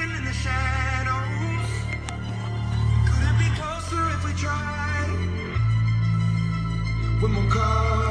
passing in the shadows. Could it be closer if we tried? When we're caught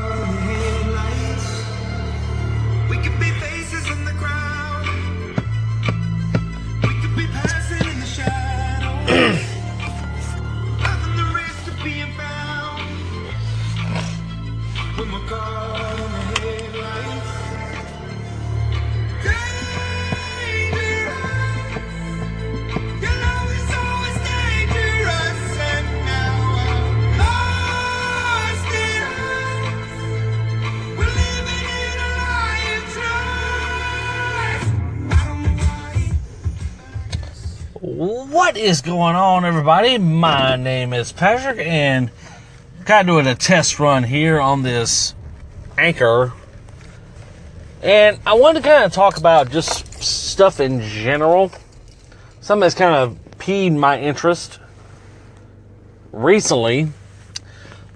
What is going on, everybody? My name is Patrick, and kind of doing a test run here on this anchor. And I wanted to kind of talk about just stuff in general. Something that's kind of piqued my interest recently.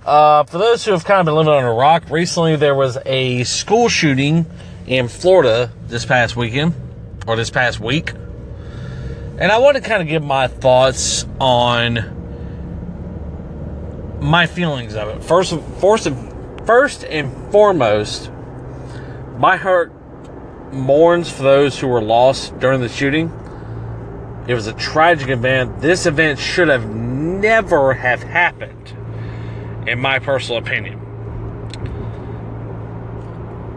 Uh, for those who have kind of been living on a rock, recently there was a school shooting in Florida this past weekend, or this past week. And I want to kind of give my thoughts on my feelings of it. First, first, first and foremost, my heart mourns for those who were lost during the shooting. It was a tragic event. This event should have never have happened, in my personal opinion.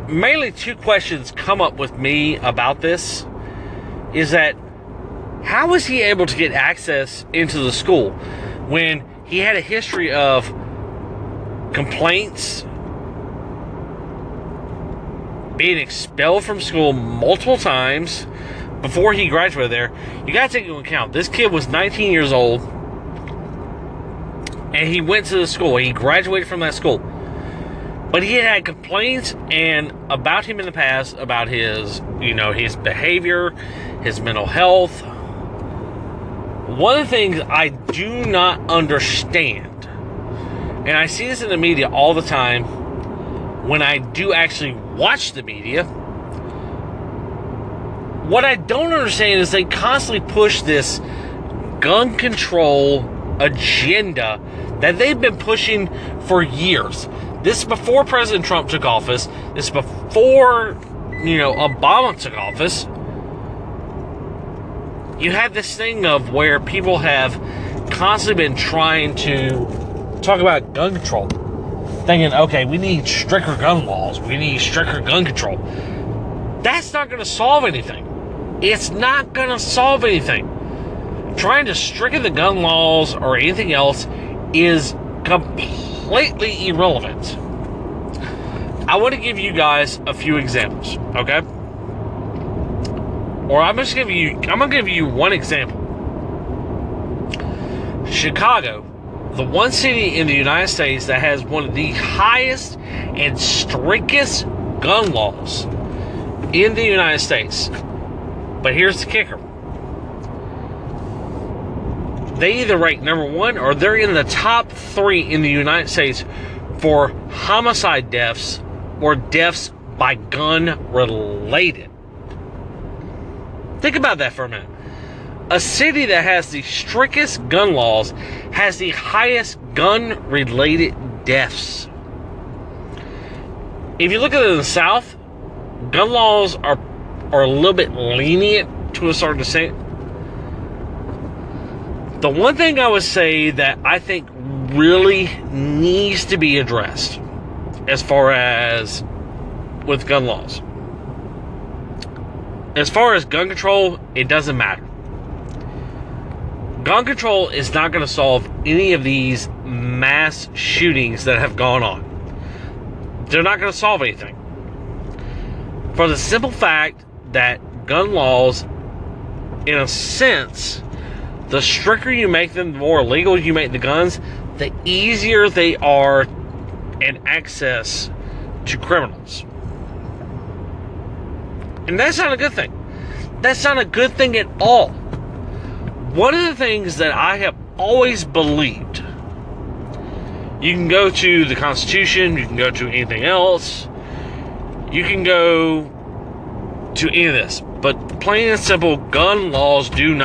Mainly two questions come up with me about this is that how was he able to get access into the school when he had a history of complaints, being expelled from school multiple times before he graduated there? You got to take into account this kid was 19 years old and he went to the school. He graduated from that school. But he had had complaints and about him in the past about his, you know, his behavior, his mental health, one of the things I do not understand, and I see this in the media all the time when I do actually watch the media, what I don't understand is they constantly push this gun control agenda that they've been pushing for years. This is before President Trump took office. This is before, you know, Obama took office you have this thing of where people have constantly been trying to talk about gun control, thinking, okay, we need stricter gun laws, we need stricter gun control. That's not going to solve anything. It's not going to solve anything. Trying to stricken the gun laws or anything else is completely irrelevant. I want to give you guys a few examples, okay? Or I'm just giving you I'm gonna give you one example. Chicago, the one city in the United States that has one of the highest and strictest gun laws in the United States. But here's the kicker. They either rank number one or they're in the top three in the United States for homicide deaths or deaths by gun related. Think about that for a minute. A city that has the strictest gun laws has the highest gun related deaths. If you look at it in the South, gun laws are, are a little bit lenient to a certain extent. The one thing I would say that I think really needs to be addressed as far as with gun laws as far as gun control, it doesn't matter. Gun control is not going to solve any of these mass shootings that have gone on. They're not going to solve anything. For the simple fact that gun laws, in a sense, the stricter you make them, the more illegal you make the guns, the easier they are in access to criminals. And that's not a good thing. That's not a good thing at all. One of the things that I have always believed you can go to the Constitution, you can go to anything else, you can go to any of this. But plain and simple, gun laws do not